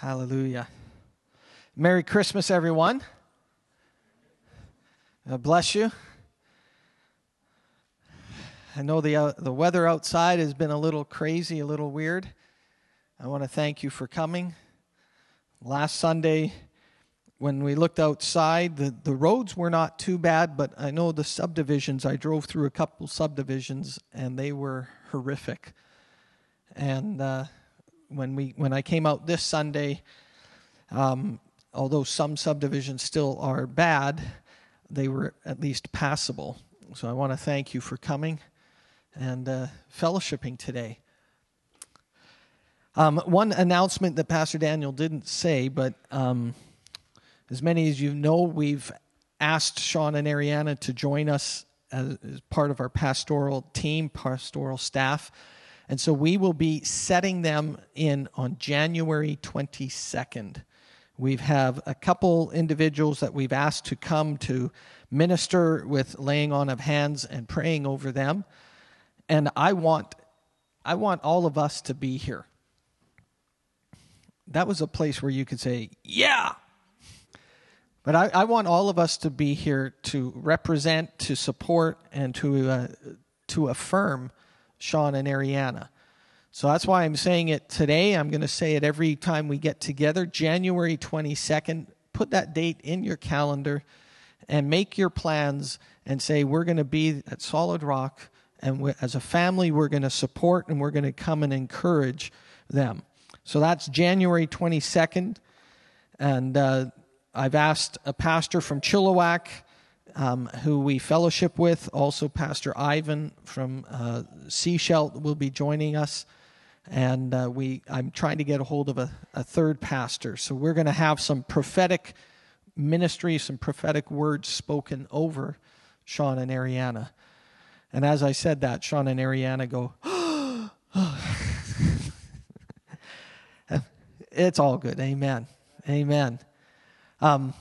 Hallelujah. Merry Christmas, everyone. God bless you. I know the, uh, the weather outside has been a little crazy, a little weird. I want to thank you for coming. Last Sunday, when we looked outside, the, the roads were not too bad, but I know the subdivisions, I drove through a couple subdivisions and they were horrific. And uh, when we when I came out this Sunday, um, although some subdivisions still are bad, they were at least passable. So I want to thank you for coming and uh, fellowshipping today. Um, one announcement that Pastor Daniel didn't say, but um, as many as you know, we've asked Sean and Ariana to join us as, as part of our pastoral team, pastoral staff. And so we will be setting them in on January 22nd. We have a couple individuals that we've asked to come to minister with laying on of hands and praying over them. And I want I want all of us to be here. That was a place where you could say, Yeah. But I, I want all of us to be here to represent, to support, and to uh, to affirm Sean and Ariana. So that's why I'm saying it today. I'm going to say it every time we get together. January 22nd, put that date in your calendar and make your plans and say, we're going to be at Solid Rock. And as a family, we're going to support and we're going to come and encourage them. So that's January 22nd. And uh, I've asked a pastor from Chilliwack um, who we fellowship with. Also, Pastor Ivan from uh, Sechelt will be joining us. And uh, we, I'm trying to get a hold of a, a third pastor. So we're going to have some prophetic ministry, some prophetic words spoken over Sean and Ariana. And as I said that, Sean and Ariana go, it's all good. Amen. Amen. Um,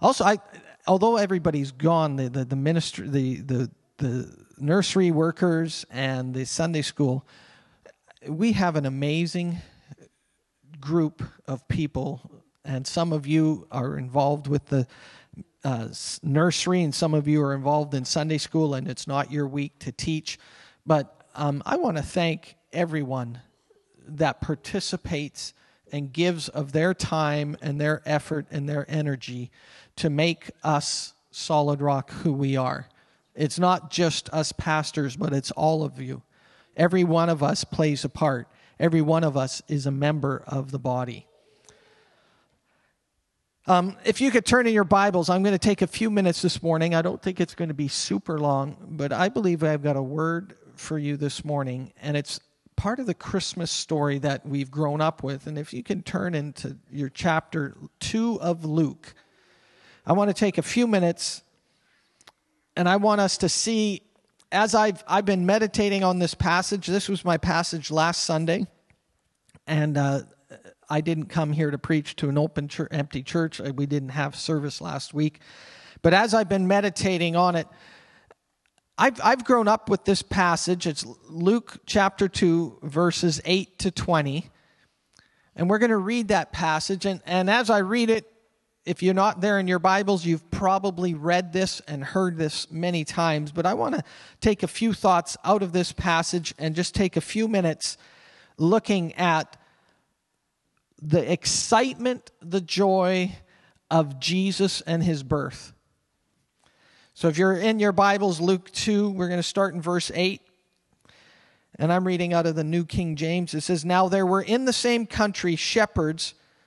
also, I although everybody's gone, the, the, the ministry, the, the, the nursery workers and the Sunday school, we have an amazing group of people, and some of you are involved with the uh, nursery, and some of you are involved in Sunday school, and it's not your week to teach. But um, I want to thank everyone that participates and gives of their time and their effort and their energy to make us solid rock who we are. It's not just us pastors, but it's all of you. Every one of us plays a part. Every one of us is a member of the body. Um, if you could turn in your Bibles, I'm going to take a few minutes this morning. I don't think it's going to be super long, but I believe I've got a word for you this morning, and it's part of the Christmas story that we've grown up with. And if you can turn into your chapter 2 of Luke, I want to take a few minutes and I want us to see, as I've, I've been meditating on this passage, this was my passage last Sunday, and uh, I didn't come here to preach to an open, church, empty church. We didn't have service last week. But as I've been meditating on it, I've, I've grown up with this passage. It's Luke chapter 2, verses 8 to 20. And we're going to read that passage. And, and as I read it, if you're not there in your Bibles, you've probably read this and heard this many times, but I want to take a few thoughts out of this passage and just take a few minutes looking at the excitement, the joy of Jesus and his birth. So if you're in your Bibles, Luke 2, we're going to start in verse 8. And I'm reading out of the New King James. It says, Now there were in the same country shepherds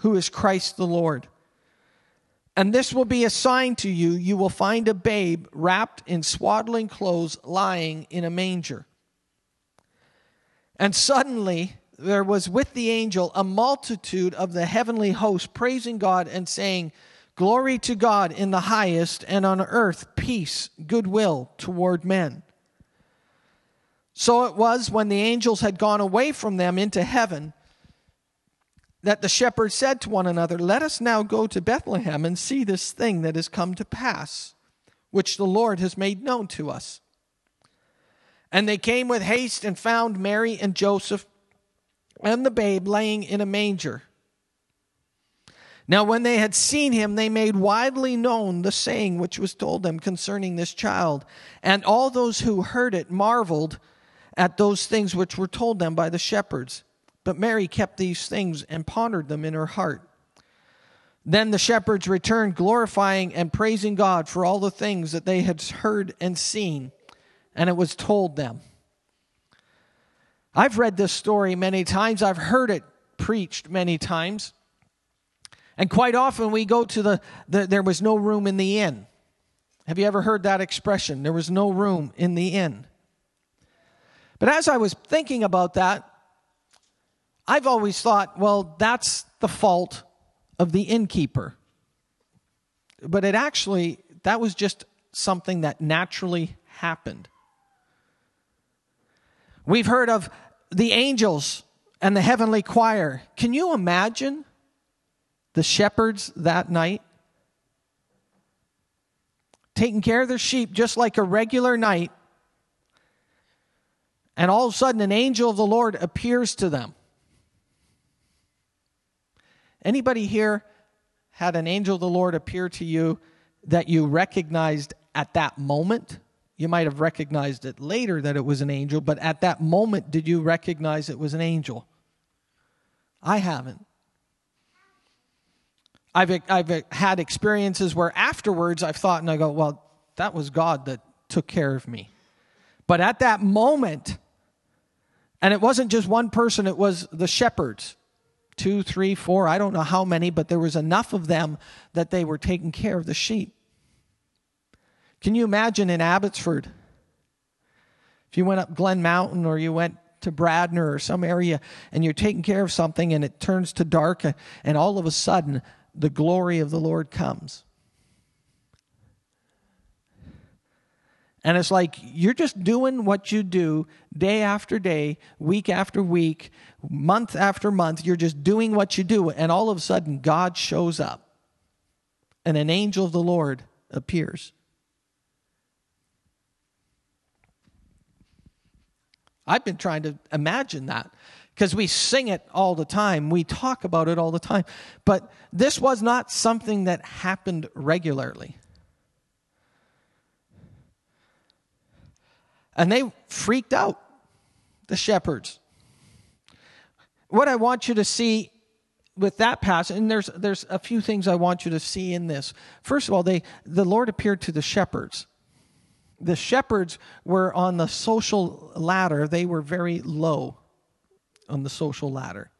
who is Christ the Lord. And this will be a sign to you you will find a babe wrapped in swaddling clothes lying in a manger. And suddenly there was with the angel a multitude of the heavenly host praising God and saying, Glory to God in the highest, and on earth peace, goodwill toward men. So it was when the angels had gone away from them into heaven that the shepherds said to one another, Let us now go to Bethlehem and see this thing that has come to pass, which the Lord has made known to us. And they came with haste and found Mary and Joseph and the babe laying in a manger. Now, when they had seen him, they made widely known the saying which was told them concerning this child. And all those who heard it marveled at those things which were told them by the shepherds. But Mary kept these things and pondered them in her heart. Then the shepherds returned, glorifying and praising God for all the things that they had heard and seen, and it was told them. I've read this story many times, I've heard it preached many times. And quite often we go to the, the, there was no room in the inn. Have you ever heard that expression? There was no room in the inn. But as I was thinking about that, I've always thought, well, that's the fault of the innkeeper. But it actually, that was just something that naturally happened. We've heard of the angels and the heavenly choir. Can you imagine the shepherds that night? Taking care of their sheep just like a regular night. And all of a sudden, an angel of the Lord appears to them. Anybody here had an angel of the Lord appear to you that you recognized at that moment? You might have recognized it later that it was an angel, but at that moment, did you recognize it was an angel? I haven't. I've, I've had experiences where afterwards I've thought and I go, well, that was God that took care of me. But at that moment, and it wasn't just one person, it was the shepherds two, three, four, I don't know how many, but there was enough of them that they were taking care of the sheep. Can you imagine in Abbotsford? If you went up Glen Mountain or you went to Bradner or some area and you're taking care of something and it turns to dark and all of a sudden the glory of the Lord comes. And it's like you're just doing what you do day after day, week after week, month after month. You're just doing what you do. And all of a sudden, God shows up and an angel of the Lord appears. I've been trying to imagine that because we sing it all the time. We talk about it all the time. But this was not something that happened regularly. And they freaked out, the shepherds. What I want you to see with that passage, and there's, there's a few things I want you to see in this. First of all, they, the Lord appeared to the shepherds the shepherds were on the social ladder, they were very low on the social ladder.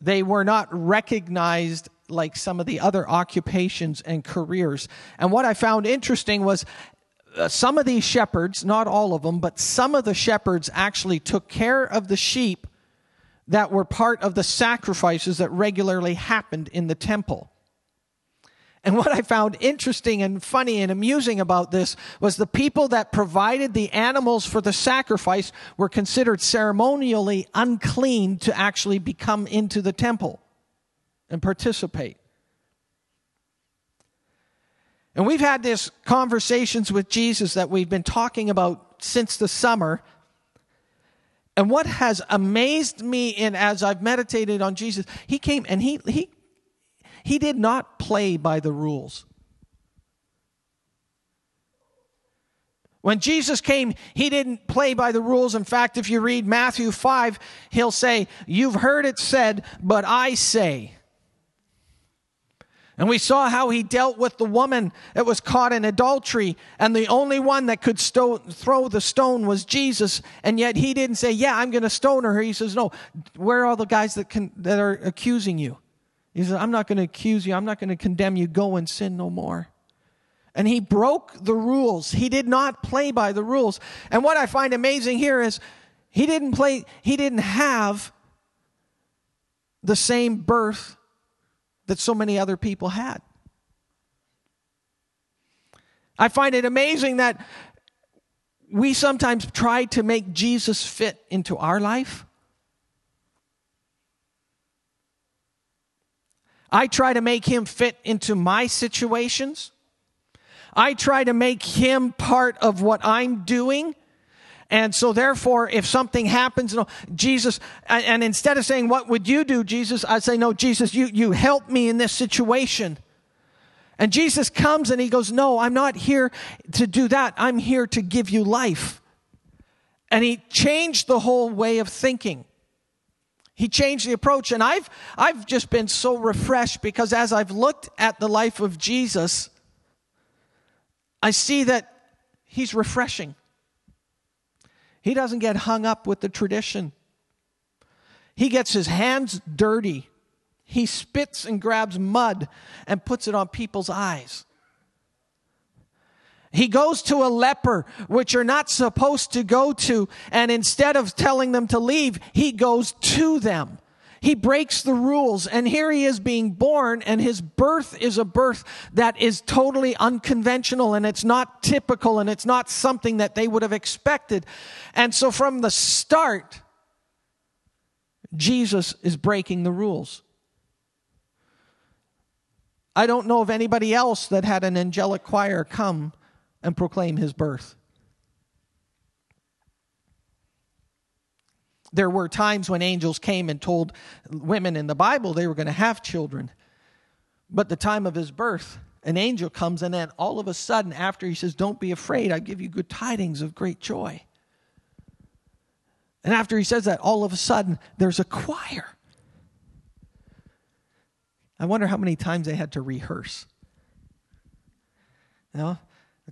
They were not recognized like some of the other occupations and careers. And what I found interesting was uh, some of these shepherds, not all of them, but some of the shepherds actually took care of the sheep that were part of the sacrifices that regularly happened in the temple. And what I found interesting and funny and amusing about this was the people that provided the animals for the sacrifice were considered ceremonially unclean to actually become into the temple and participate. And we've had these conversations with Jesus that we've been talking about since the summer. And what has amazed me in as I've meditated on Jesus, he came and he, he he did not play by the rules. When Jesus came, he didn't play by the rules. In fact, if you read Matthew 5, he'll say, You've heard it said, but I say. And we saw how he dealt with the woman that was caught in adultery, and the only one that could sto- throw the stone was Jesus. And yet he didn't say, "Yeah, I'm going to stone her." He says, "No, where are all the guys that can, that are accusing you?" He said, I'm not going to accuse you. I'm not going to condemn you. Go and sin no more. And he broke the rules. He did not play by the rules. And what I find amazing here is He didn't play, he didn't have the same birth that so many other people had. I find it amazing that we sometimes try to make Jesus fit into our life. I try to make him fit into my situations. I try to make him part of what I'm doing. And so therefore, if something happens, you know, Jesus, and instead of saying, what would you do, Jesus? I say, no, Jesus, you, you help me in this situation. And Jesus comes and he goes, no, I'm not here to do that. I'm here to give you life. And he changed the whole way of thinking. He changed the approach. And I've, I've just been so refreshed because as I've looked at the life of Jesus, I see that he's refreshing. He doesn't get hung up with the tradition. He gets his hands dirty. He spits and grabs mud and puts it on people's eyes. He goes to a leper, which you're not supposed to go to, and instead of telling them to leave, he goes to them. He breaks the rules, and here he is being born, and his birth is a birth that is totally unconventional, and it's not typical, and it's not something that they would have expected. And so from the start, Jesus is breaking the rules. I don't know of anybody else that had an angelic choir come and proclaim his birth. There were times when angels came and told women in the Bible they were going to have children. But the time of his birth, an angel comes, and then all of a sudden, after he says, Don't be afraid, I give you good tidings of great joy. And after he says that, all of a sudden, there's a choir. I wonder how many times they had to rehearse. You know,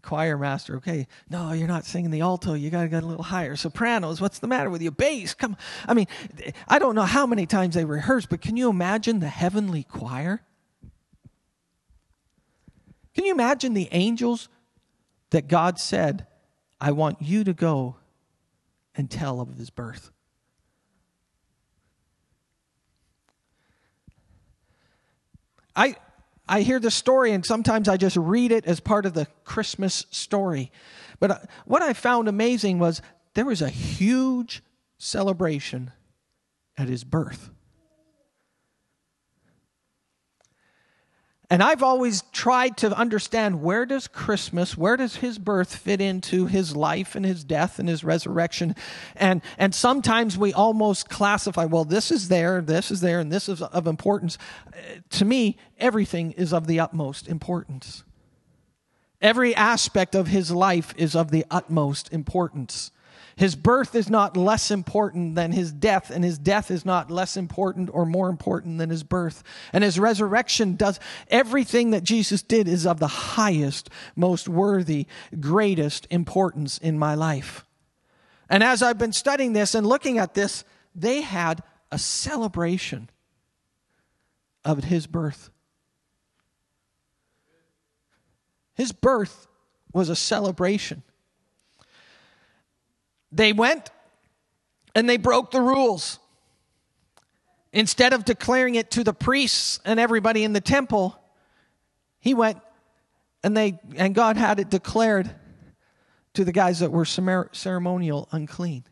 choir master, okay, no, you're not singing the alto. You got to get a little higher. Sopranos, what's the matter with you? Bass, come. I mean, I don't know how many times they rehearsed, but can you imagine the heavenly choir? Can you imagine the angels that God said, I want you to go and tell of his birth? I, I hear the story and sometimes I just read it as part of the Christmas story. But uh, what I found amazing was there was a huge celebration at his birth. And I've always tried to understand where does Christmas, where does his birth fit into his life and his death and his resurrection? And, and sometimes we almost classify, well, this is there, this is there, and this is of importance. To me, everything is of the utmost importance. Every aspect of his life is of the utmost importance. His birth is not less important than his death, and his death is not less important or more important than his birth. And his resurrection does everything that Jesus did is of the highest, most worthy, greatest importance in my life. And as I've been studying this and looking at this, they had a celebration of his birth. His birth was a celebration. They went and they broke the rules. Instead of declaring it to the priests and everybody in the temple, he went and they and God had it declared to the guys that were ceremonial unclean.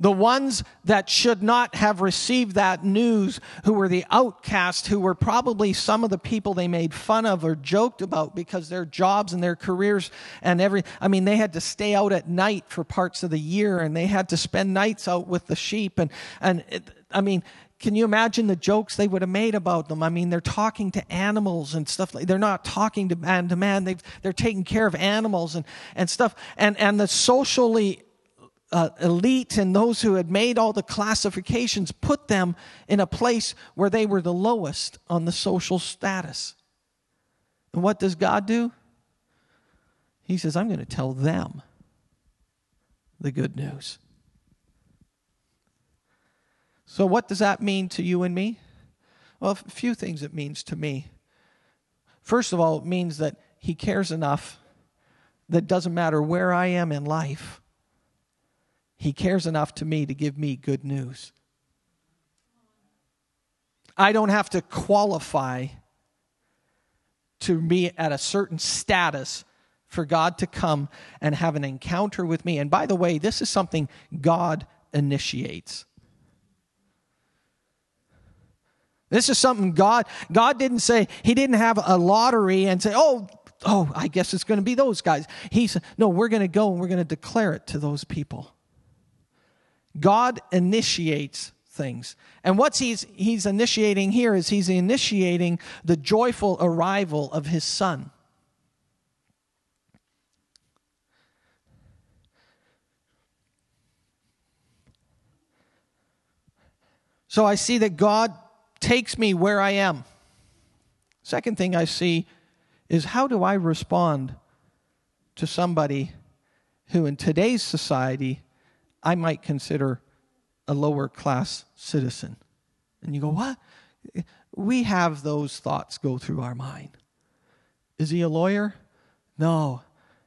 The ones that should not have received that news, who were the outcasts, who were probably some of the people they made fun of or joked about because their jobs and their careers and every, I mean, they had to stay out at night for parts of the year and they had to spend nights out with the sheep. And, and it, I mean, can you imagine the jokes they would have made about them? I mean, they're talking to animals and stuff. Like, they're not talking to man to man. they they're taking care of animals and, and stuff. And, and the socially uh, elite and those who had made all the classifications put them in a place where they were the lowest on the social status. And what does God do? He says, I'm going to tell them the good news. So, what does that mean to you and me? Well, a few things it means to me. First of all, it means that He cares enough that doesn't matter where I am in life He cares enough to me to give me good news. I don't have to qualify to be at a certain status for God to come and have an encounter with me. And by the way, this is something God initiates. This is something God God didn't say he didn't have a lottery and say, "Oh, oh, I guess it's going to be those guys." He said, "No, we're going to go and we're going to declare it to those people." God initiates things. And what he's, he's initiating here is he's initiating the joyful arrival of his son. So I see that God takes me where I am. Second thing I see is how do I respond to somebody who in today's society I might consider a lower class citizen. And you go, what? We have those thoughts go through our mind. Is he a lawyer? No,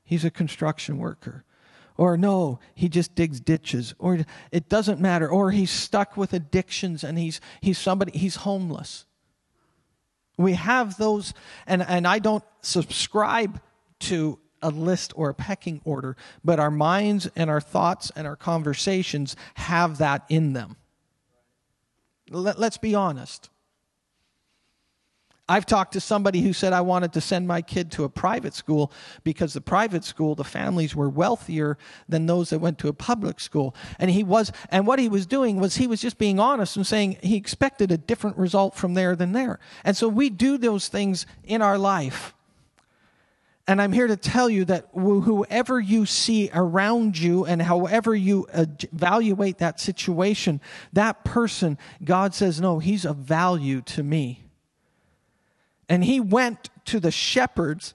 he's a construction worker. Or no, he just digs ditches. Or it doesn't matter. Or he's stuck with addictions and he's, he's somebody, he's homeless. We have those, and, and I don't subscribe to a list or a pecking order, but our minds and our thoughts and our conversations have that in them. Let, us be honest. I've talked to somebody who said I wanted to send my kid to a private school because the private school, the families were wealthier than those that went to a public school. And he was, and what he was doing was he was just being honest and saying he expected a different result from there than there. And so we do those things in our life. And I'm here to tell you that whoever you see around you and however you uh, evaluate that situation, that person, God says, no, he's of value to me. And he went to the shepherds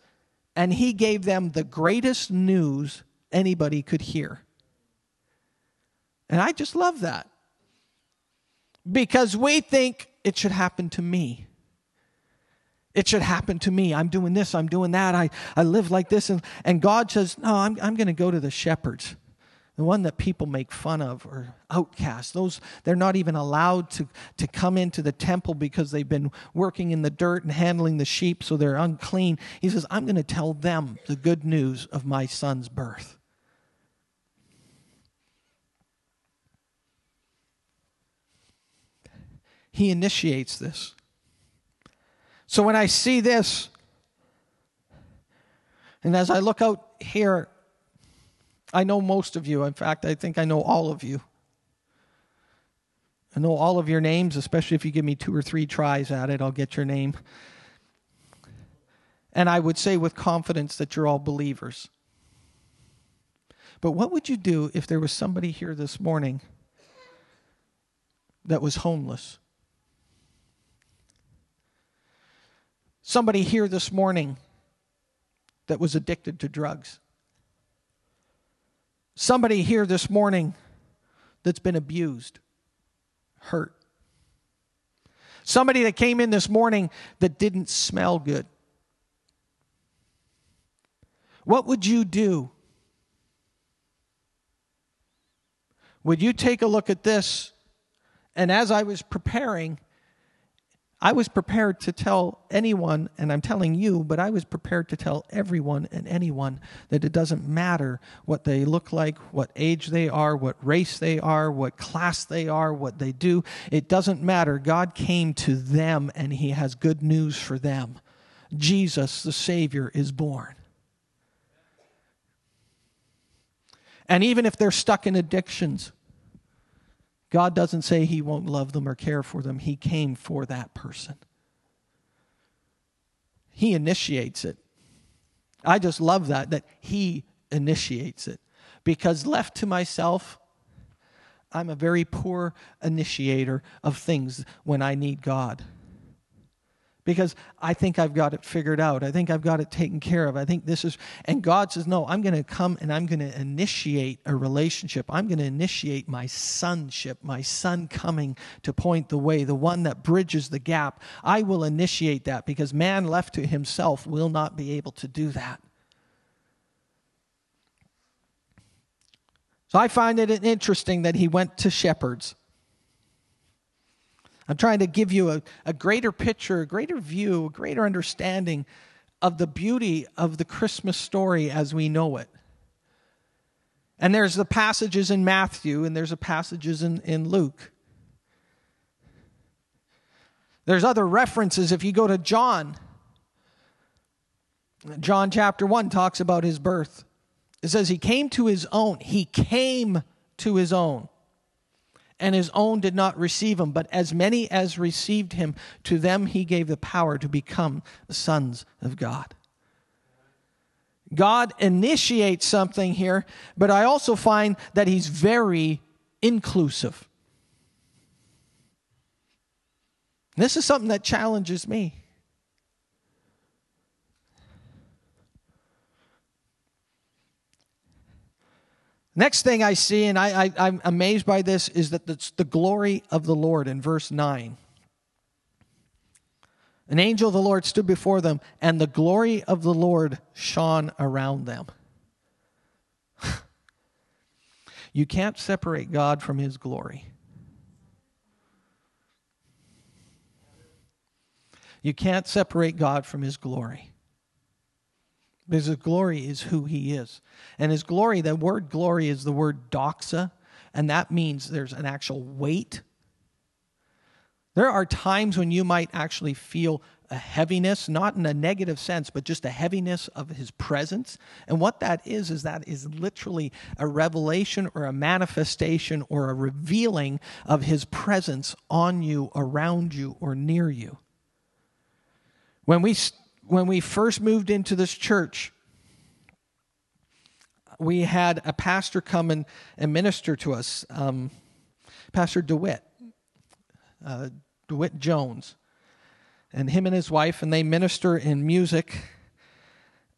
and he gave them the greatest news anybody could hear. And I just love that. Because we think it should happen to me. It should happen to me. I'm doing this, I'm doing that. I, I live like this. And, and God says, No, I'm, I'm going to go to the shepherds, the one that people make fun of or outcasts. Those, they're not even allowed to, to come into the temple because they've been working in the dirt and handling the sheep, so they're unclean. He says, I'm going to tell them the good news of my son's birth. He initiates this. So when I see this, and as I look out here, I know most of you. In fact, I think I know all of you. I know all of your names, especially if you give me two or three tries at it, I'll get your name. And I would say with confidence that you're all believers. But what would you do if there was somebody here this morning that was homeless? Somebody here this morning that was addicted to drugs. Somebody here this morning that's been abused, hurt. Somebody that came in this morning that didn't smell good. What would you do? Would you take a look at this? And as I was preparing, I was prepared to tell anyone, and I'm telling you, but I was prepared to tell everyone and anyone that it doesn't matter what they look like, what age they are, what race they are, what class they are, what they do. It doesn't matter. God came to them and He has good news for them. Jesus, the Savior, is born. And even if they're stuck in addictions, God doesn't say he won't love them or care for them. He came for that person. He initiates it. I just love that, that he initiates it. Because left to myself, I'm a very poor initiator of things when I need God because I think I've got it figured out. I think I've got it taken care of. I think this is, and God says, No, I'm going to come and I'm going to initiate a relationship. I'm going to initiate my sonship, my son coming to point the way, the one that bridges the gap. I will initiate that because man left to himself will not be able to do that. So I find it interesting that he went to shepherds. I'm trying to give you a, a greater picture, a greater view, a greater understanding of the beauty of the Christmas story as we know it. And there's the passages in Matthew and there's the passages in, in Luke. There's other references if you go to John. John chapter 1 talks about his birth. It says he came to his own. He came to his own. And his own did not receive him, but as many as received him, to them he gave the power to become the sons of God. God initiates something here, but I also find that he's very inclusive. This is something that challenges me. Next thing I see, and I, am amazed by this, is that it's the glory of the Lord in verse 9. An angel of the Lord stood before them, and the glory of the Lord shone around them. you can't separate God from his glory. You can't separate God from his glory. Because his glory is who he is. And his glory, the word glory is the word doxa, and that means there's an actual weight. There are times when you might actually feel a heaviness, not in a negative sense, but just a heaviness of his presence. And what that is, is that is literally a revelation or a manifestation or a revealing of his presence on you, around you, or near you. When we when we first moved into this church, we had a pastor come and, and minister to us, um, Pastor DeWitt, uh, DeWitt Jones. And him and his wife, and they minister in music,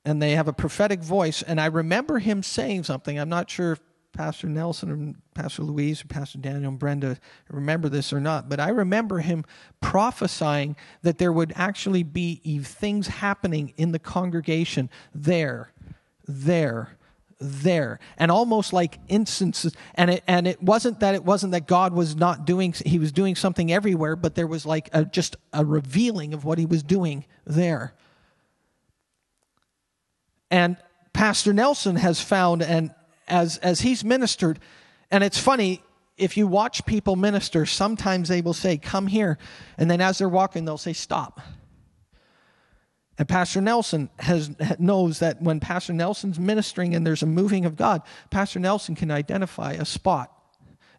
and they have a prophetic voice. And I remember him saying something. I'm not sure if Pastor Nelson and Pastor Louise or Pastor Daniel and Brenda remember this or not, but I remember him prophesying that there would actually be things happening in the congregation there, there, there and almost like instances and it and it wasn't that it wasn't that god was not doing he was doing something everywhere but there was like a, just a revealing of what he was doing there. And pastor nelson has found and as, as he's ministered. And it's funny, if you watch people minister, sometimes they will say, Come here. And then as they're walking, they'll say, Stop. And Pastor Nelson has, knows that when Pastor Nelson's ministering and there's a moving of God, Pastor Nelson can identify a spot.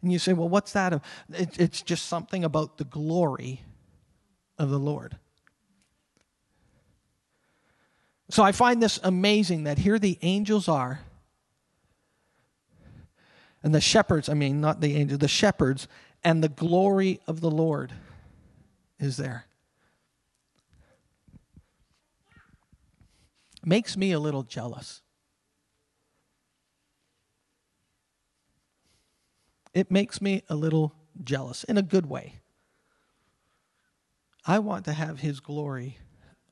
And you say, Well, what's that? It's just something about the glory of the Lord. So I find this amazing that here the angels are and the shepherds, I mean, not the angels, the shepherds, and the glory of the Lord is there. Makes me a little jealous. It makes me a little jealous in a good way. I want to have His glory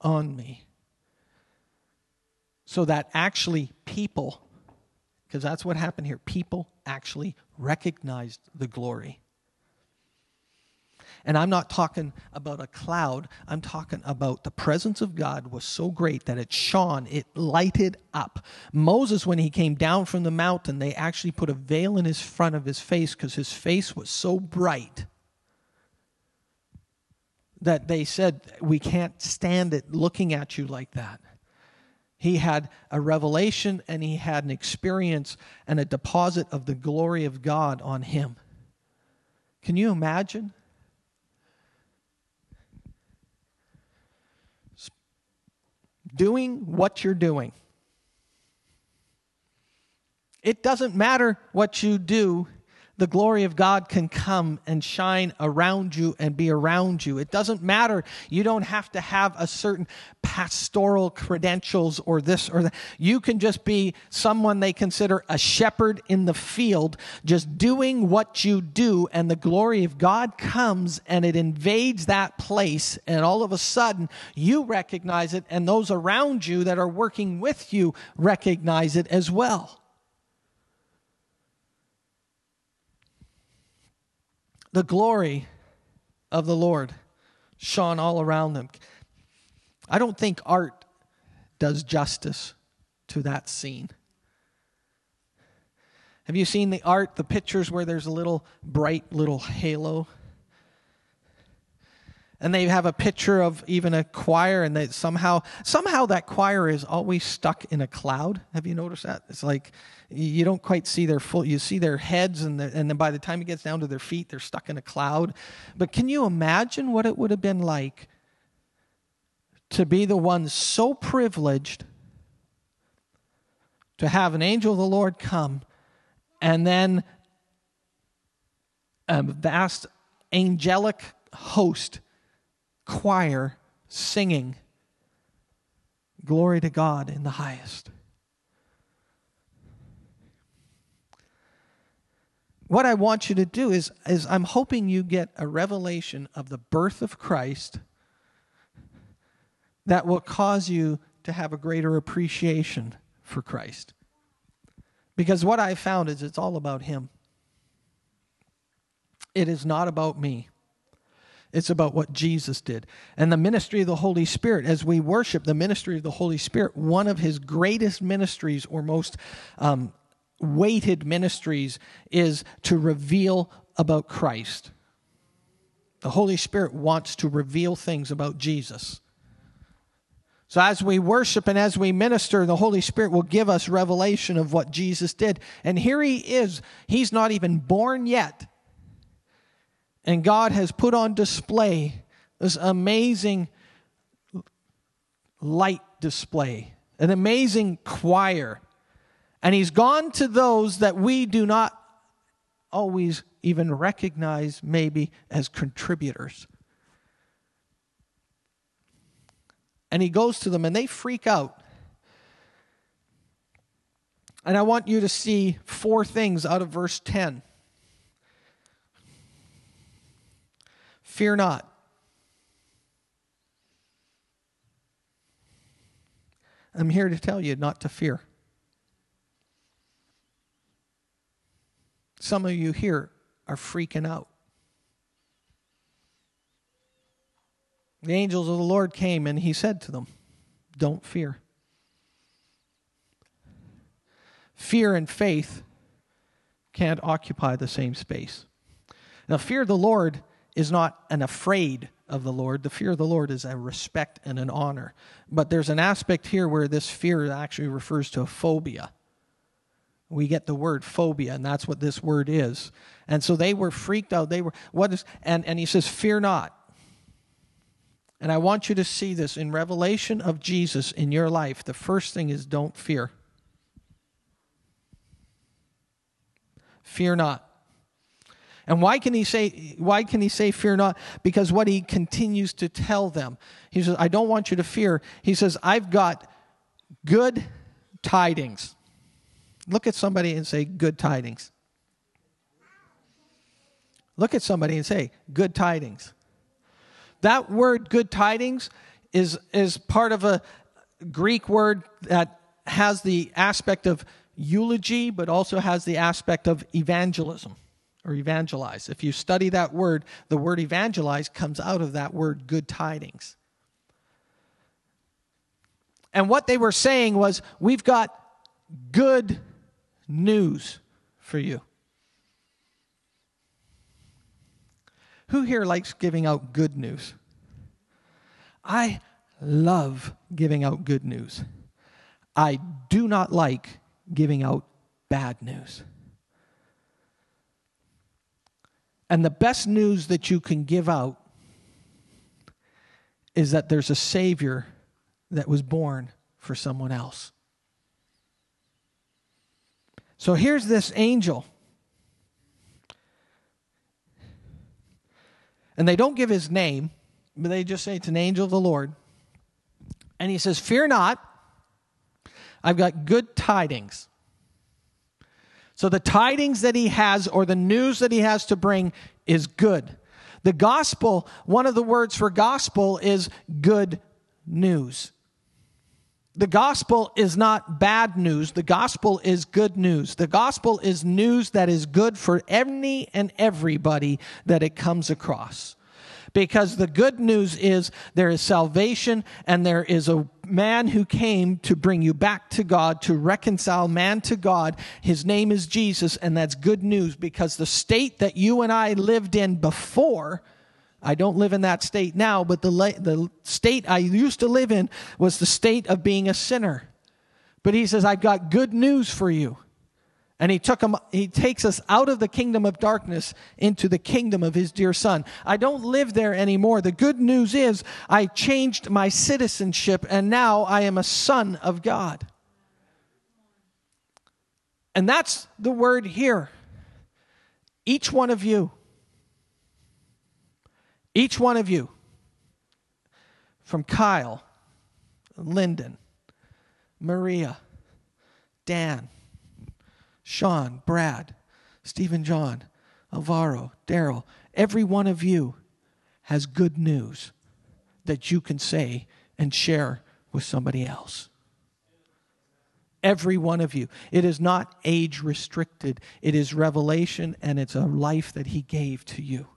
on me so that actually people because that's what happened here. People actually recognized the glory. And I'm not talking about a cloud. I'm talking about the presence of God was so great that it shone, it lighted up. Moses, when he came down from the mountain, they actually put a veil in his front of his face because his face was so bright that they said, We can't stand it looking at you like that. He had a revelation and he had an experience and a deposit of the glory of God on him. Can you imagine? Doing what you're doing. It doesn't matter what you do the glory of God can come and shine around you and be around you. It doesn't matter. You don't have to have a certain pastoral credentials or this or that. You can just be someone they consider a shepherd in the field, just doing what you do, and the glory of God comes and it invades that place, and all of a sudden you recognize it, and those around you that are working with you recognize it as well. The glory of the Lord shone all around them. I don't think art does justice to that scene. Have you seen the art, the pictures where there's a little bright little halo? And they have a picture of even a choir, and they somehow somehow that choir is always stuck in a cloud. Have you noticed that? It's like you don't quite see their full. You see their heads, and the, and then by the time it gets down to their feet, they're stuck in a cloud. But can you imagine what it would have been like to be the one so privileged to have an angel of the Lord come and then a vast angelic host choir singing glory to God in the highest. What I want you to do is, is I'm hoping you get a revelation of the birth of Christ that will cause you to have a greater appreciation for Christ. Because what I found is it's all about Him. It is not about me. It's about what Jesus did. And the ministry of the Holy Spirit, as we worship the ministry of the Holy Spirit, one of his greatest ministries or most um, weighted ministries is to reveal about Christ. The Holy Spirit wants to reveal things about Jesus. So, as we worship and as we minister, the Holy Spirit will give us revelation of what Jesus did. And here he is. He's not even born yet. And God has put on display this amazing light display, an amazing choir. And He's gone to those that we do not always even recognize, maybe, as contributors. and he goes to them and they freak out. And I want you to see four things out of verse 10. Fear not. I'm here to tell you not to fear. Some of you here are freaking out. The angels of the Lord came and he said to them, Don't fear. Fear and faith can't occupy the same space. Now, fear the Lord is not an afraid of the Lord. The fear of the Lord is a respect and an honor. But there's an aspect here where this fear actually refers to a phobia. We get the word phobia, and that's what this word is. And so they were freaked out. They were, what is, and, and he says, Fear not. And I want you to see this in revelation of Jesus in your life. The first thing is don't fear. Fear not. And why can he say why can he say fear not? Because what he continues to tell them. He says, I don't want you to fear. He says, I've got good tidings. Look at somebody and say, good tidings. Look at somebody and say, good tidings. That word good tidings is, is part of a Greek word that has the aspect of eulogy, but also has the aspect of evangelism or evangelize. If you study that word, the word evangelize comes out of that word good tidings. And what they were saying was, We've got good news for you. Who here likes giving out good news? I love giving out good news. I do not like giving out bad news. And the best news that you can give out is that there's a Savior that was born for someone else. So here's this angel And they don't give his name, but they just say it's an angel of the Lord. And he says, Fear not, I've got good tidings. So the tidings that he has, or the news that he has to bring, is good. The gospel, one of the words for gospel is good news. The gospel is not bad news. The gospel is good news. The gospel is news that is good for any and everybody that it comes across. Because the good news is there is salvation and there is a man who came to bring you back to God, to reconcile man to God. His name is Jesus, and that's good news because the state that you and I lived in before I don't live in that state now, but the, the state I used to live in was the state of being a sinner. But he says, I've got good news for you. And he took him, he takes us out of the kingdom of darkness into the kingdom of his dear son. I don't live there anymore. The good news is I changed my citizenship and now I am a son of God. And that's the word here. Each one of you each one of you, from Kyle, Lyndon, Maria, Dan, Sean, Brad, Stephen John, Alvaro, Daryl, every one of you has good news that you can say and share with somebody else. Every one of you. It is not age restricted, it is revelation and it's a life that He gave to you.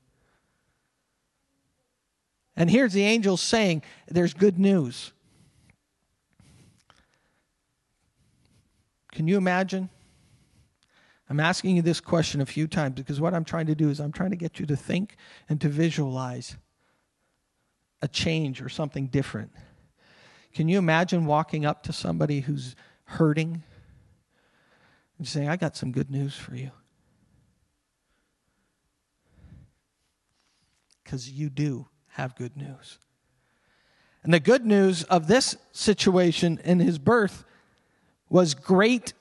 And here's the angel saying, There's good news. Can you imagine? I'm asking you this question a few times because what I'm trying to do is I'm trying to get you to think and to visualize a change or something different. Can you imagine walking up to somebody who's hurting and saying, I got some good news for you? Because you do have good news. And the good news of this situation in his birth was great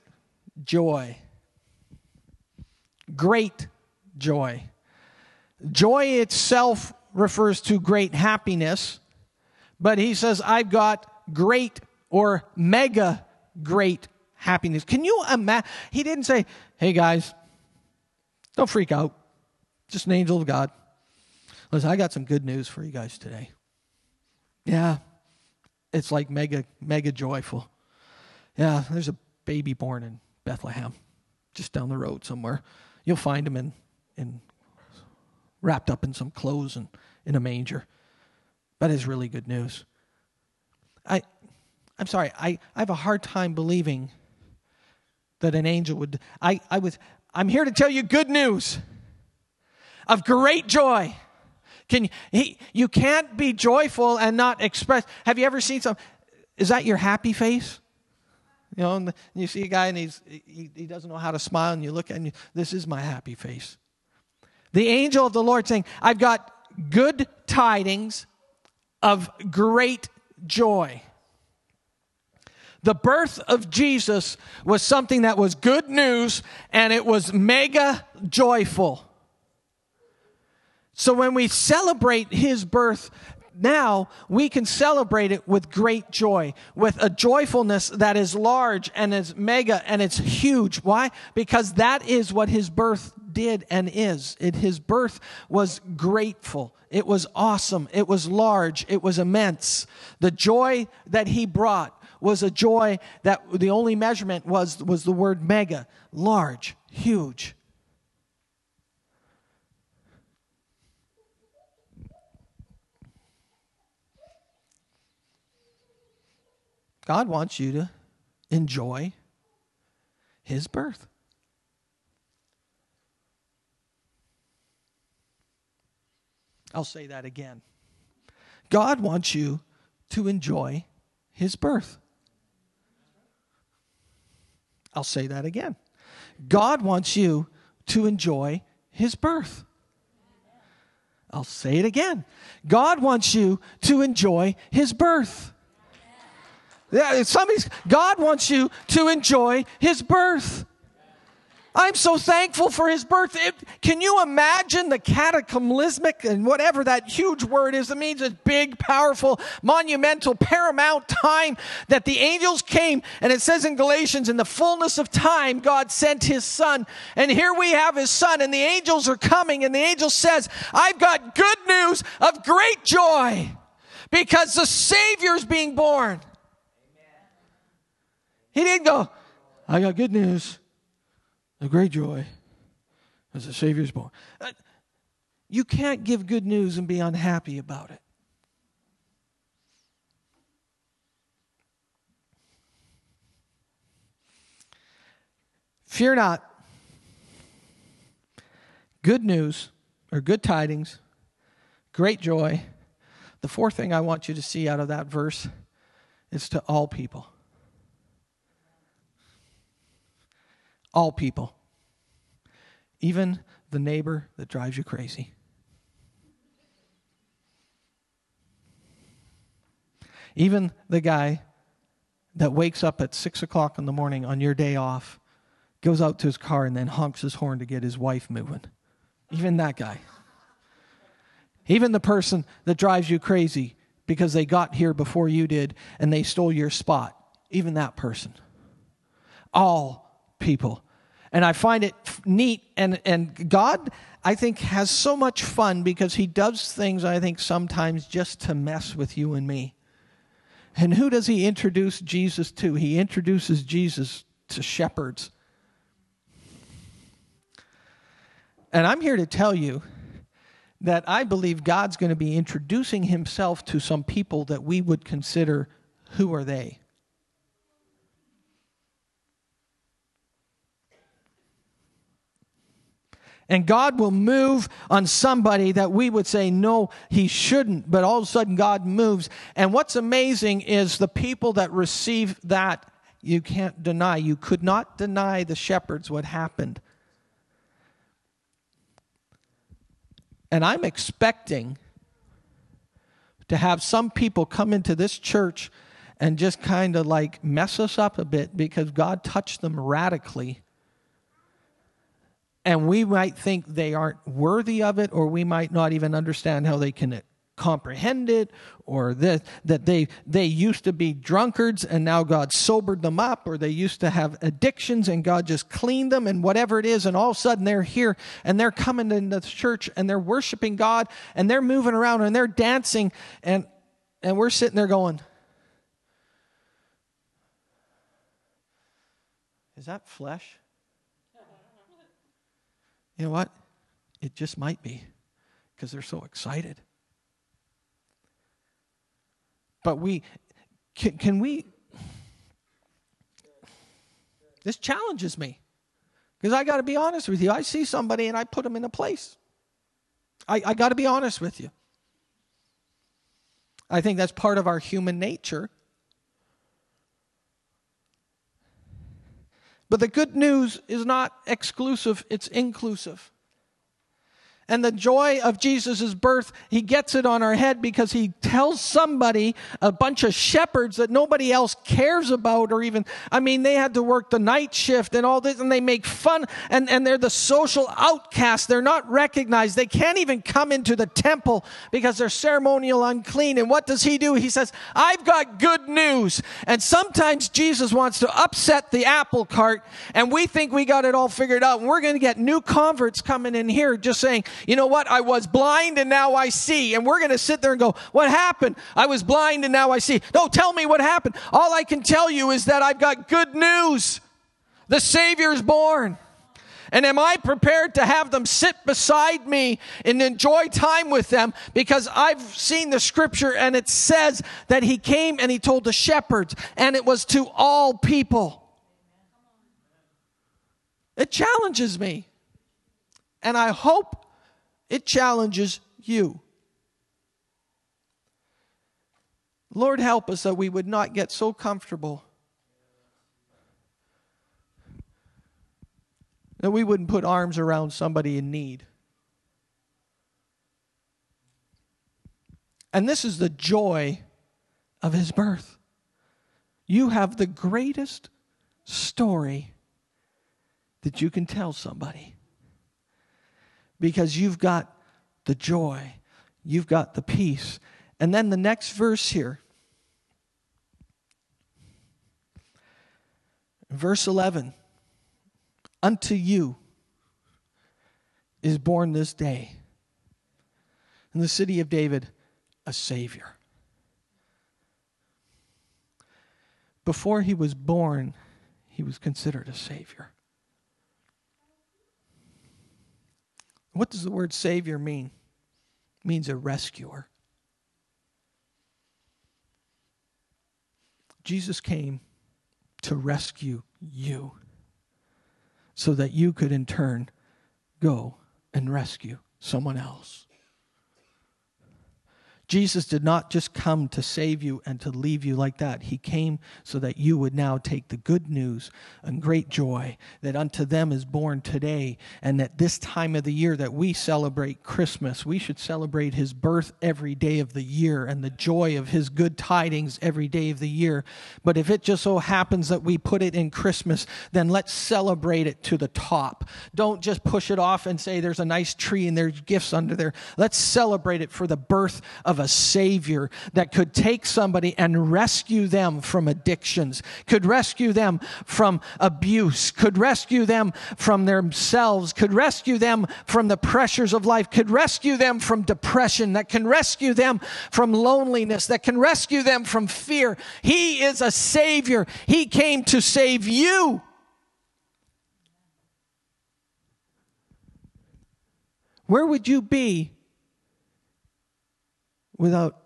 joy. Great joy. Joy itself refers to great happiness, but he says, I've got great or mega great happiness. Can you imagine? He didn't say, hey guys, don't freak out. Just an angel of God. Listen, I got some good news for you guys today. Yeah, it's like mega, mega joyful. Yeah, there's a baby born in Bethlehem, just down the road somewhere. You'll find him in, in wrapped up in some clothes and in a manger. That is really good news. I, I'm sorry, I, I have a hard time believing that an angel would. I, I was, I'm here to tell you good news of great joy can he, you can't be joyful and not express. Have you ever seen some? Is that your happy face? You know, and you see a guy and he's he, he doesn't know how to smile, and you look and you, this is my happy face. The angel of the Lord saying, "I've got good tidings of great joy." The birth of Jesus was something that was good news and it was mega joyful. So when we celebrate his birth, now we can celebrate it with great joy, with a joyfulness that is large and is mega and it's huge. Why? Because that is what his birth did and is. It, his birth was grateful. It was awesome. It was large. It was immense. The joy that he brought was a joy that the only measurement was, was the word mega, large, huge. God wants you to enjoy his birth. I'll say that again. God wants you to enjoy his birth. I'll say that again. God wants you to enjoy his birth. I'll say it again. God wants you to enjoy his birth. Yeah, somebody's, God wants you to enjoy his birth. I'm so thankful for his birth. It, can you imagine the cataclysmic and whatever that huge word is? It means a big, powerful, monumental, paramount time that the angels came. And it says in Galatians, in the fullness of time, God sent his son. And here we have his son, and the angels are coming. And the angel says, I've got good news of great joy because the Savior's being born. He didn't go, I got good news, a great joy, as the Savior's born. Uh, you can't give good news and be unhappy about it. Fear not. Good news or good tidings, great joy. The fourth thing I want you to see out of that verse is to all people. All people. Even the neighbor that drives you crazy. Even the guy that wakes up at six o'clock in the morning on your day off, goes out to his car, and then honks his horn to get his wife moving. Even that guy. Even the person that drives you crazy because they got here before you did and they stole your spot. Even that person. All people. And I find it neat. And, and God, I think, has so much fun because He does things, I think, sometimes just to mess with you and me. And who does he introduce Jesus to? He introduces Jesus to shepherds. And I'm here to tell you that I believe God's going to be introducing himself to some people that we would consider who are they? And God will move on somebody that we would say, no, he shouldn't. But all of a sudden, God moves. And what's amazing is the people that receive that, you can't deny. You could not deny the shepherds what happened. And I'm expecting to have some people come into this church and just kind of like mess us up a bit because God touched them radically and we might think they aren't worthy of it, or we might not even understand how they can comprehend it, or that, that they, they used to be drunkards and now God sobered them up, or they used to have addictions and God just cleaned them, and whatever it is, and all of a sudden they're here and they're coming into the church and they're worshiping God and they're moving around and they're dancing, and, and we're sitting there going, Is that flesh? You know what? It just might be because they're so excited. But we can, can we this challenges me. Because I got to be honest with you. I see somebody and I put them in a place. I, I got to be honest with you. I think that's part of our human nature. But the good news is not exclusive, it's inclusive and the joy of Jesus' birth, he gets it on our head because he tells somebody, a bunch of shepherds that nobody else cares about or even, I mean, they had to work the night shift and all this and they make fun and, and they're the social outcasts. They're not recognized. They can't even come into the temple because they're ceremonial unclean. And what does he do? He says, I've got good news. And sometimes Jesus wants to upset the apple cart and we think we got it all figured out. And we're going to get new converts coming in here just saying, you know what? I was blind and now I see. And we're going to sit there and go, what happened? I was blind and now I see. No, tell me what happened. All I can tell you is that I've got good news. The Savior is born. And am I prepared to have them sit beside me and enjoy time with them? Because I've seen the scripture and it says that he came and he told the shepherds and it was to all people. It challenges me. And I hope it challenges you. Lord, help us that we would not get so comfortable that we wouldn't put arms around somebody in need. And this is the joy of his birth. You have the greatest story that you can tell somebody because you've got the joy, you've got the peace. And then the next verse here, verse 11 Unto you is born this day in the city of David a Savior. before he was born, he was considered a Savior. What does the word Savior mean? It means a rescuer. Jesus came to rescue you so that you could in turn go and rescue someone else. Jesus did not just come to save you and to leave you like that. He came so that you would now take the good news and great joy that unto them is born today. And at this time of the year that we celebrate Christmas, we should celebrate his birth every day of the year and the joy of his good tidings every day of the year. But if it just so happens that we put it in Christmas, then let's celebrate it to the top. Don't just push it off and say there's a nice tree and there's gifts under there. Let's celebrate it for the birth of a Savior that could take somebody and rescue them from addictions, could rescue them from abuse, could rescue them from themselves, could rescue them from the pressures of life, could rescue them from depression, that can rescue them from loneliness, that can rescue them from fear. He is a Savior. He came to save you. Where would you be without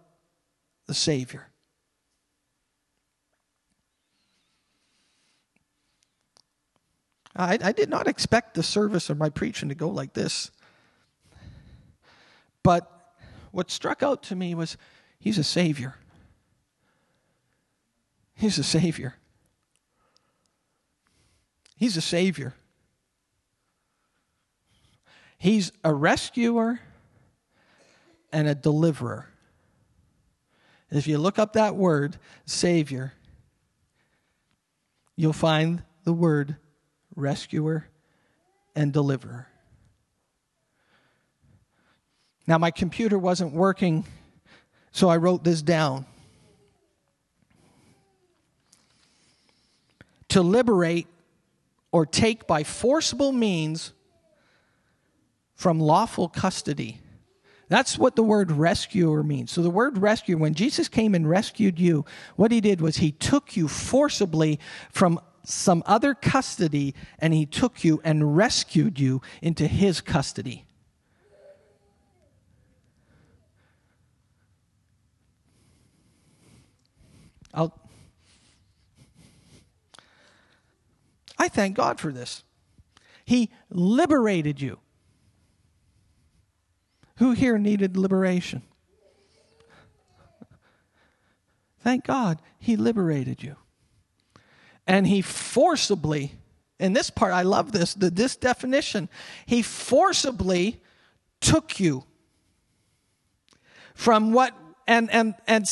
the Savior. I, I, did not expect the service of my preaching to go like this. But what struck out to me was he's a Savior. He's a Savior. He's a Savior. He's a rescuer and a deliverer. If you look up that word, Savior, you'll find the word rescuer and deliverer. Now, my computer wasn't working, so I wrote this down. To liberate or take by forcible means from lawful custody that's what the word rescuer means. So, the word rescue, when Jesus came and rescued you, what he did was he took you forcibly from some other custody and he took you and rescued you into his custody. I'll, I thank God for this. He liberated you. Who here needed liberation? Thank God he liberated you. And he forcibly, in this part, I love this, the, this definition, he forcibly took you from what, and, and, and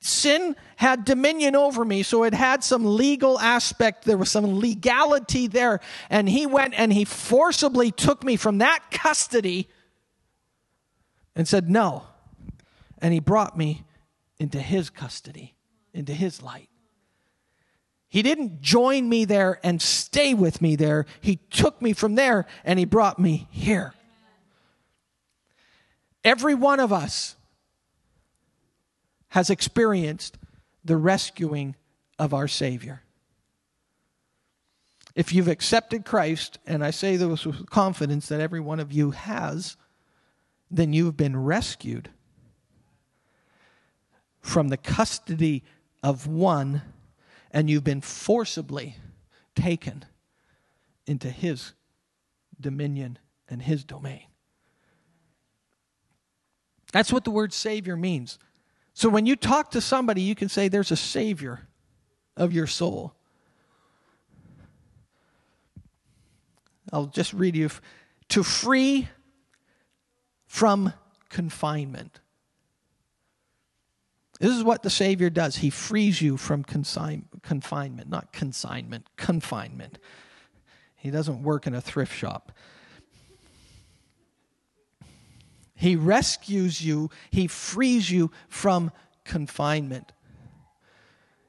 sin had dominion over me, so it had some legal aspect. There was some legality there. And he went and he forcibly took me from that custody and said, No. And he brought me into his custody, into his light. He didn't join me there and stay with me there. He took me from there and he brought me here. Every one of us has experienced the rescuing of our Savior. If you've accepted Christ, and I say this with confidence that every one of you has, then you've been rescued from the custody of one and you've been forcibly taken into his dominion and his domain. That's what the word Savior means. So when you talk to somebody, you can say, There's a Savior of your soul. I'll just read you to free from confinement. This is what the Savior does. He frees you from consign- confinement, not consignment, confinement. He doesn't work in a thrift shop. He rescues you, He frees you from confinement.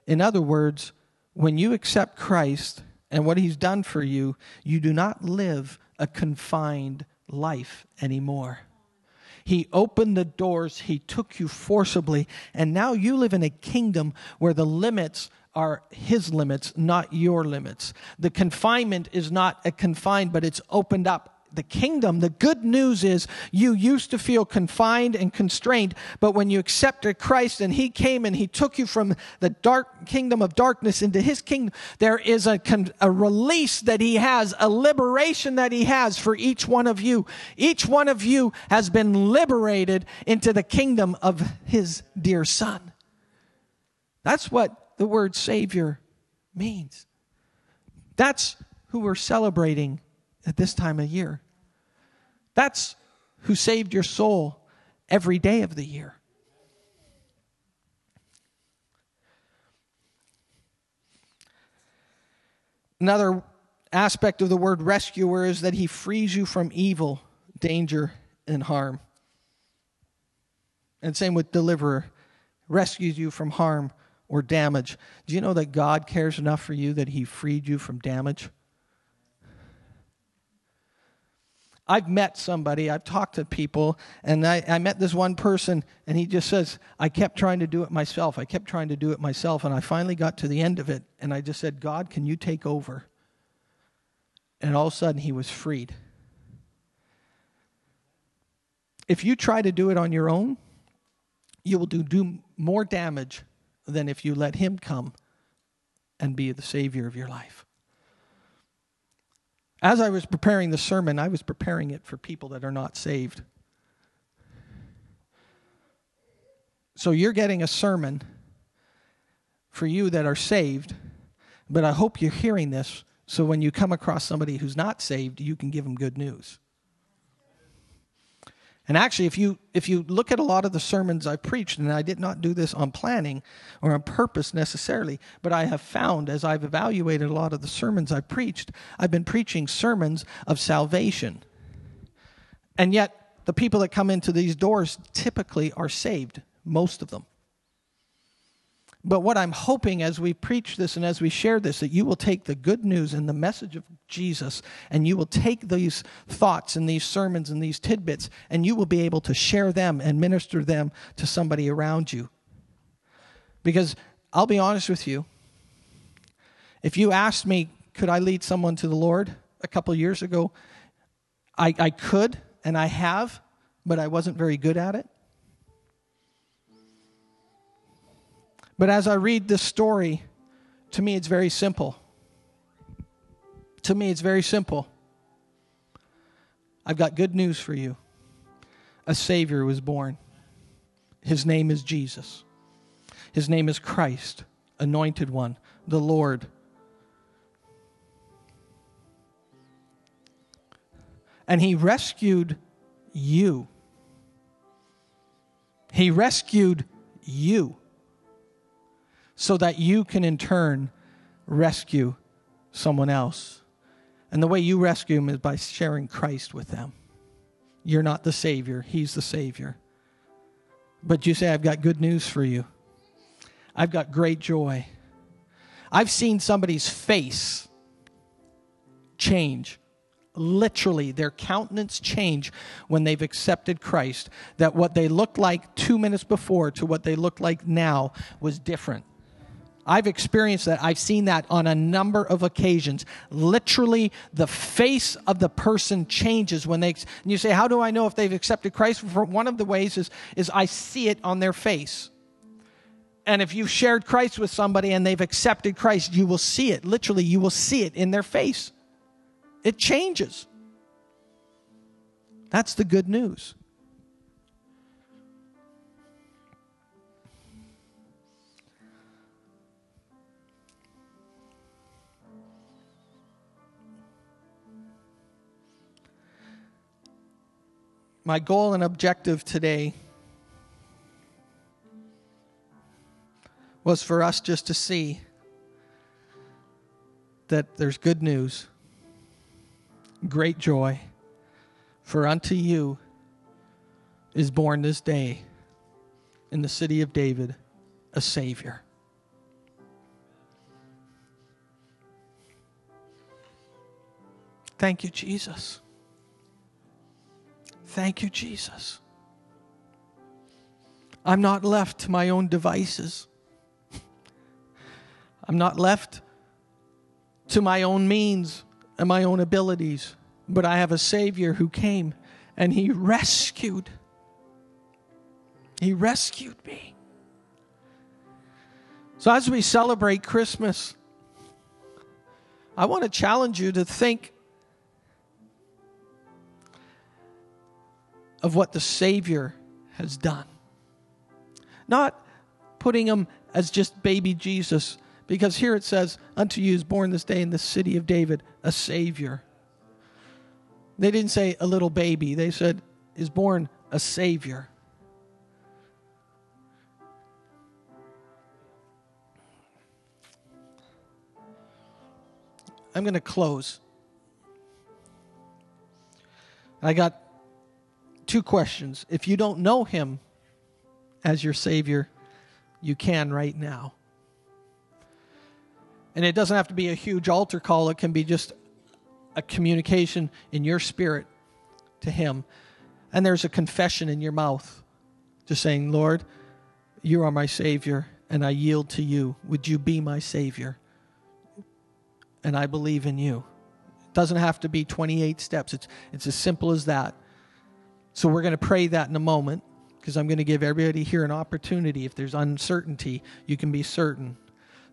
In other words, when you accept Christ and what He's done for you, you do not live a confined life anymore. He opened the doors, He took you forcibly, and now you live in a kingdom where the limits are his limits, not your limits. The confinement is not a confined, but it's opened up the kingdom, the good news is you used to feel confined and constrained, but when you accepted Christ and He came and He took you from the dark kingdom of darkness into His kingdom, there is a, a release that He has, a liberation that He has for each one of you. Each one of you has been liberated into the kingdom of His dear Son. That's what the word Savior means. That's who we're celebrating at this time of year. That's who saved your soul every day of the year. Another aspect of the word rescuer is that he frees you from evil, danger, and harm. And same with deliverer, rescues you from harm or damage. Do you know that God cares enough for you that he freed you from damage? I've met somebody, I've talked to people, and I, I, met this one person, and he just says, I kept trying to do it myself. I kept trying to do it myself, and I finally got to the end of it, and I just said, God, can you take over? And all of a sudden, he was freed. If you try to do it on your own, you will do, do more damage than if you let him come and be the Savior of your life. As I was preparing the sermon, I was preparing it for people that are not saved. So you're getting a sermon for you that are saved, but I hope you're hearing this so when you come across somebody who's not saved, you can give them good news. And actually, if you, if you look at a lot of the sermons I preached, and I did not do this on planning or on purpose necessarily, but I have found as I've evaluated a lot of the sermons I preached, I've been preaching sermons of salvation. And yet, the people that come into these doors typically are saved, most of them. But what I'm hoping as we preach this and as we share this, that you will take the good news and the message of Jesus and you will take these thoughts and these sermons and these tidbits and you will be able to share them and minister them to somebody around you. Because I'll be honest with you, if you asked me, could I lead someone to the Lord a couple years ago, I, I could and I have, but I wasn't very good at it. But as I read this story, to me it's very simple. To me, it's very simple. I've got good news for you. A Savior was born. His name is Jesus. His name is Christ, Anointed One, the Lord. And He rescued you. He rescued you so that you can in turn rescue someone else. And the way you rescue them is by sharing Christ with them. You're not the Savior, He's the Savior. But you say, I've got good news for you. I've got great joy. I've seen somebody's face change. Literally, their countenance change when they've accepted Christ. That what they looked like two minutes before to what they look like now was different. I've experienced that. I've seen that on a number of occasions. Literally, the face of the person changes when they. And you say, How do I know if they've accepted Christ? One of the ways is, is I see it on their face. And if you've shared Christ with somebody and they've accepted Christ, you will see it. Literally, you will see it in their face. It changes. That's the good news. My goal and objective today was for us just to see that there's good news, great joy, for unto you is born this day in the city of David a Savior. Thank you, Jesus. Thank you, Jesus. I'm not left to my own devices. I'm not left to my own means and my own abilities, but I have a Savior who came and He rescued. He rescued me. So, as we celebrate Christmas, I want to challenge you to think of what the Savior has done. Not putting him as just baby Jesus, because here it says, Unto you is born this day in the city of David a Savior. They didn't say a little baby, they said, Is born a Savior. I'm going to close. I got two questions. If you don't know him as your Savior, you can right now. And it doesn't have to be a huge altar call, it can be just a communication in your spirit to Him. And there's a confession in your mouth, just saying, Lord, you are my Savior, and I yield to you. Would you be my Savior? and I believe in you. It doesn't have to be 28 steps, it's, it's as simple as that. So we're going to pray that in a moment because I'm going to give everybody here an opportunity. If there's uncertainty, you can be certain.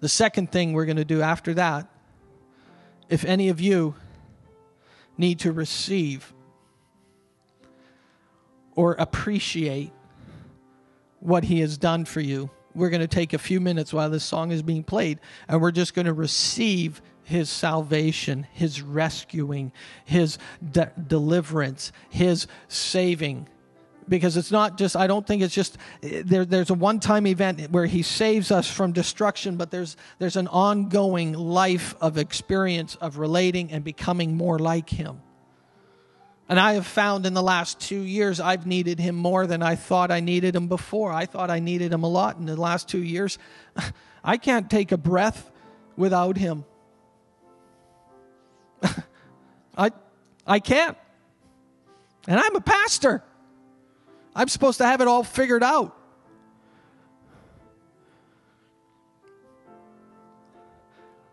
The second thing we're going to do after that, if any of you need to receive or appreciate what he has done for you, we're going to take a few minutes while this song is being played and we're just going to receive his salvation, his rescuing, his de- deliverance, his saving. Because it's not just, I don't think it's just, there, there's a one time event where he saves us from destruction, but there's, there's an ongoing life of experience of relating and becoming more like him. And I have found in the last two years, I've needed him more than I thought I needed him before. I thought I needed him a lot. In the last two years, I can't take a breath without him. I, I can't. And I'm a pastor. I'm supposed to have it all figured out.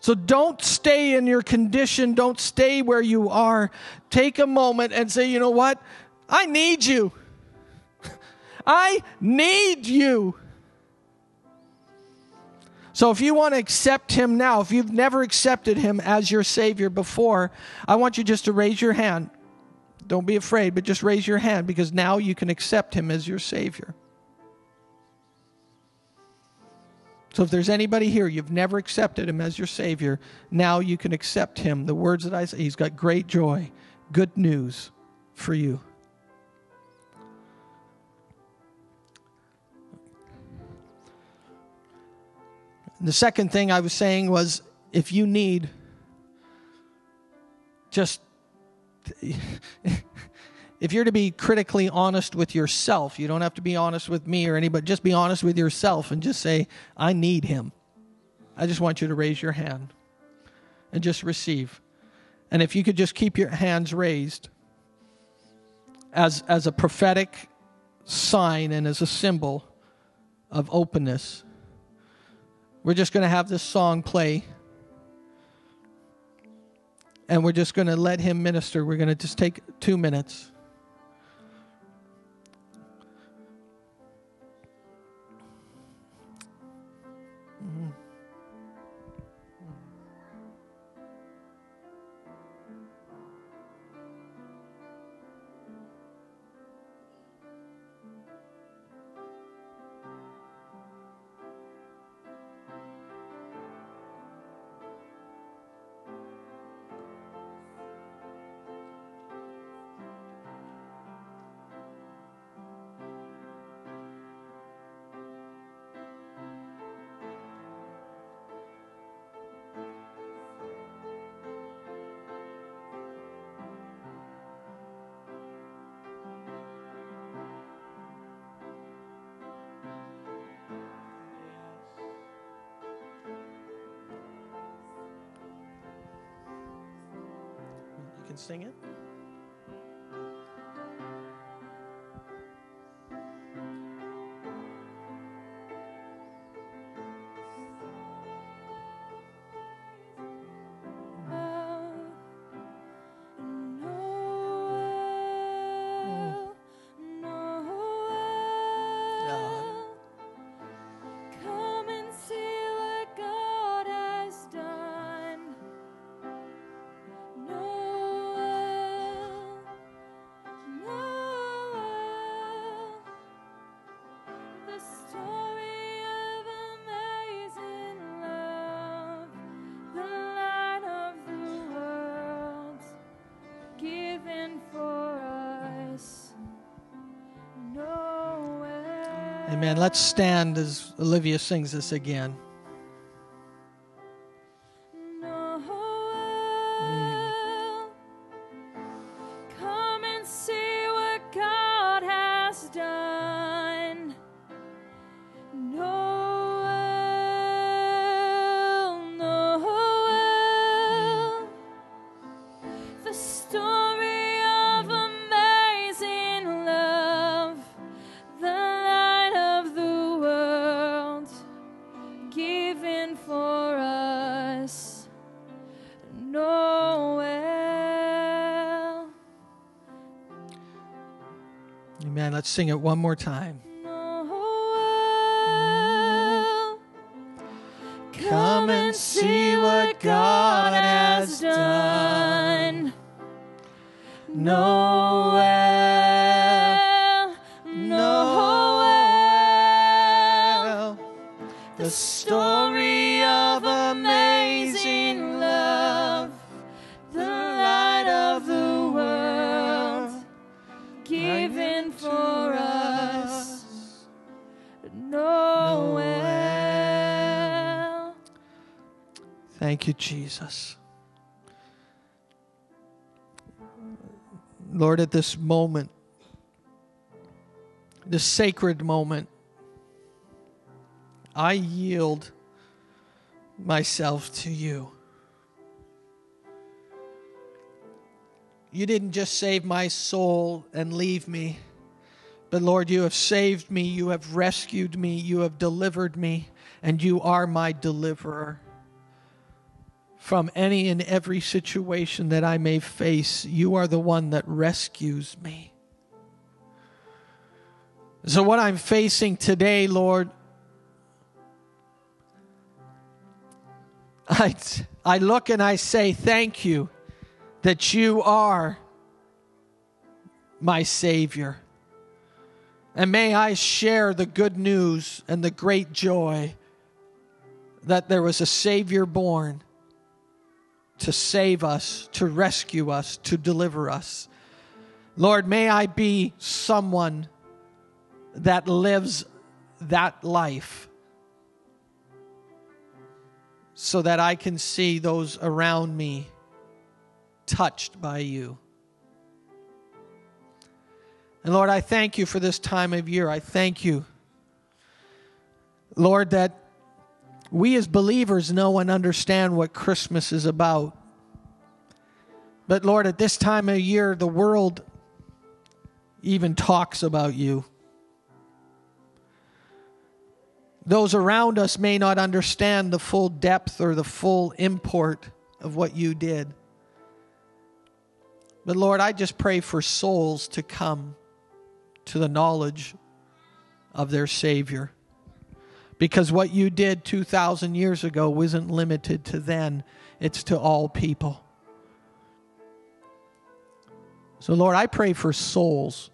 So don't stay in your condition. Don't stay where you are. Take a moment and say, you know what? I need you. I need you. So if you want to accept him now, if you've never accepted him as your Savior before, I want you just to raise your hand. Don't be afraid, but just raise your hand because now you can accept him as your Savior. So if there's anybody here, you've never accepted him as your Savior, now you can accept him. The words that I say, he's got great joy, good news for you. The second thing I was saying was if you need just if you're to be critically honest with yourself, you don't have to be honest with me or anybody, just be honest with yourself and just say, I need him. I just want you to raise your hand and just receive. And if you could just keep your hands raised as, as a prophetic sign and as a symbol of openness. We're just going to have this song play. And we're just going to let him minister. We're going to just take two minutes. Can sing it. Amen. Let's stand as Olivia sings this again. Sing it one more time. Come and see what God has done. Noel, Noel, the story Thank you, Jesus. Lord, at this moment, this sacred moment, I yield myself to you. You didn't just save my soul and leave me, but Lord, you have saved me, you have rescued me, you have delivered me, and you are my deliverer from any and every situation that I may face. You are the one that rescues me. So, what I'm facing today, Lord, I, I look and I say, Thank you that you are my Savior. And may I share the good news and the great joy that there was a Savior born to save us, to rescue us, to deliver us. Lord, may I be someone that lives that life so that I can see those around me touched by you. And Lord, I thank you for this time of year. I thank you, Lord, that we as believers know and understand what Christmas is about. But Lord, at this time of year, the world even talks about you. Those around us may not understand the full depth or the full import of what you did. But Lord, I just pray for souls to come to the knowledge of their Savior. Because what you did 2,000 years ago wasn't limited to then, it's to all people. So, Lord, I pray for souls.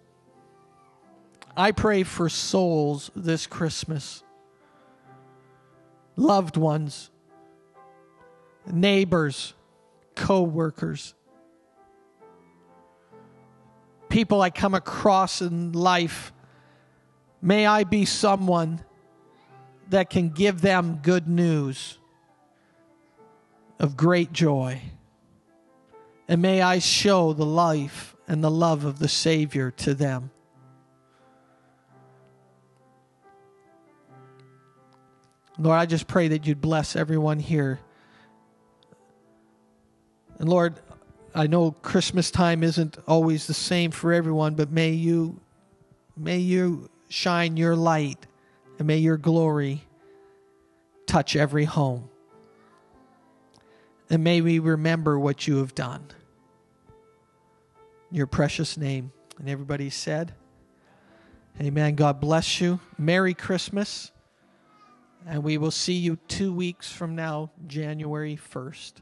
I pray for souls this Christmas. Loved ones, neighbors, co workers, people I come across in life. May I be someone that can give them good news of great joy. And may I show the life and the love of the Savior to them. Lord, I just pray that you'd bless everyone here. And Lord, I know Christmas time isn't always the same for everyone, but may you may you shine your light and may your glory touch every home. And may we remember what you have done. In your precious name. And everybody said, Amen. God bless you. Merry Christmas. And we will see you two weeks from now, January 1st.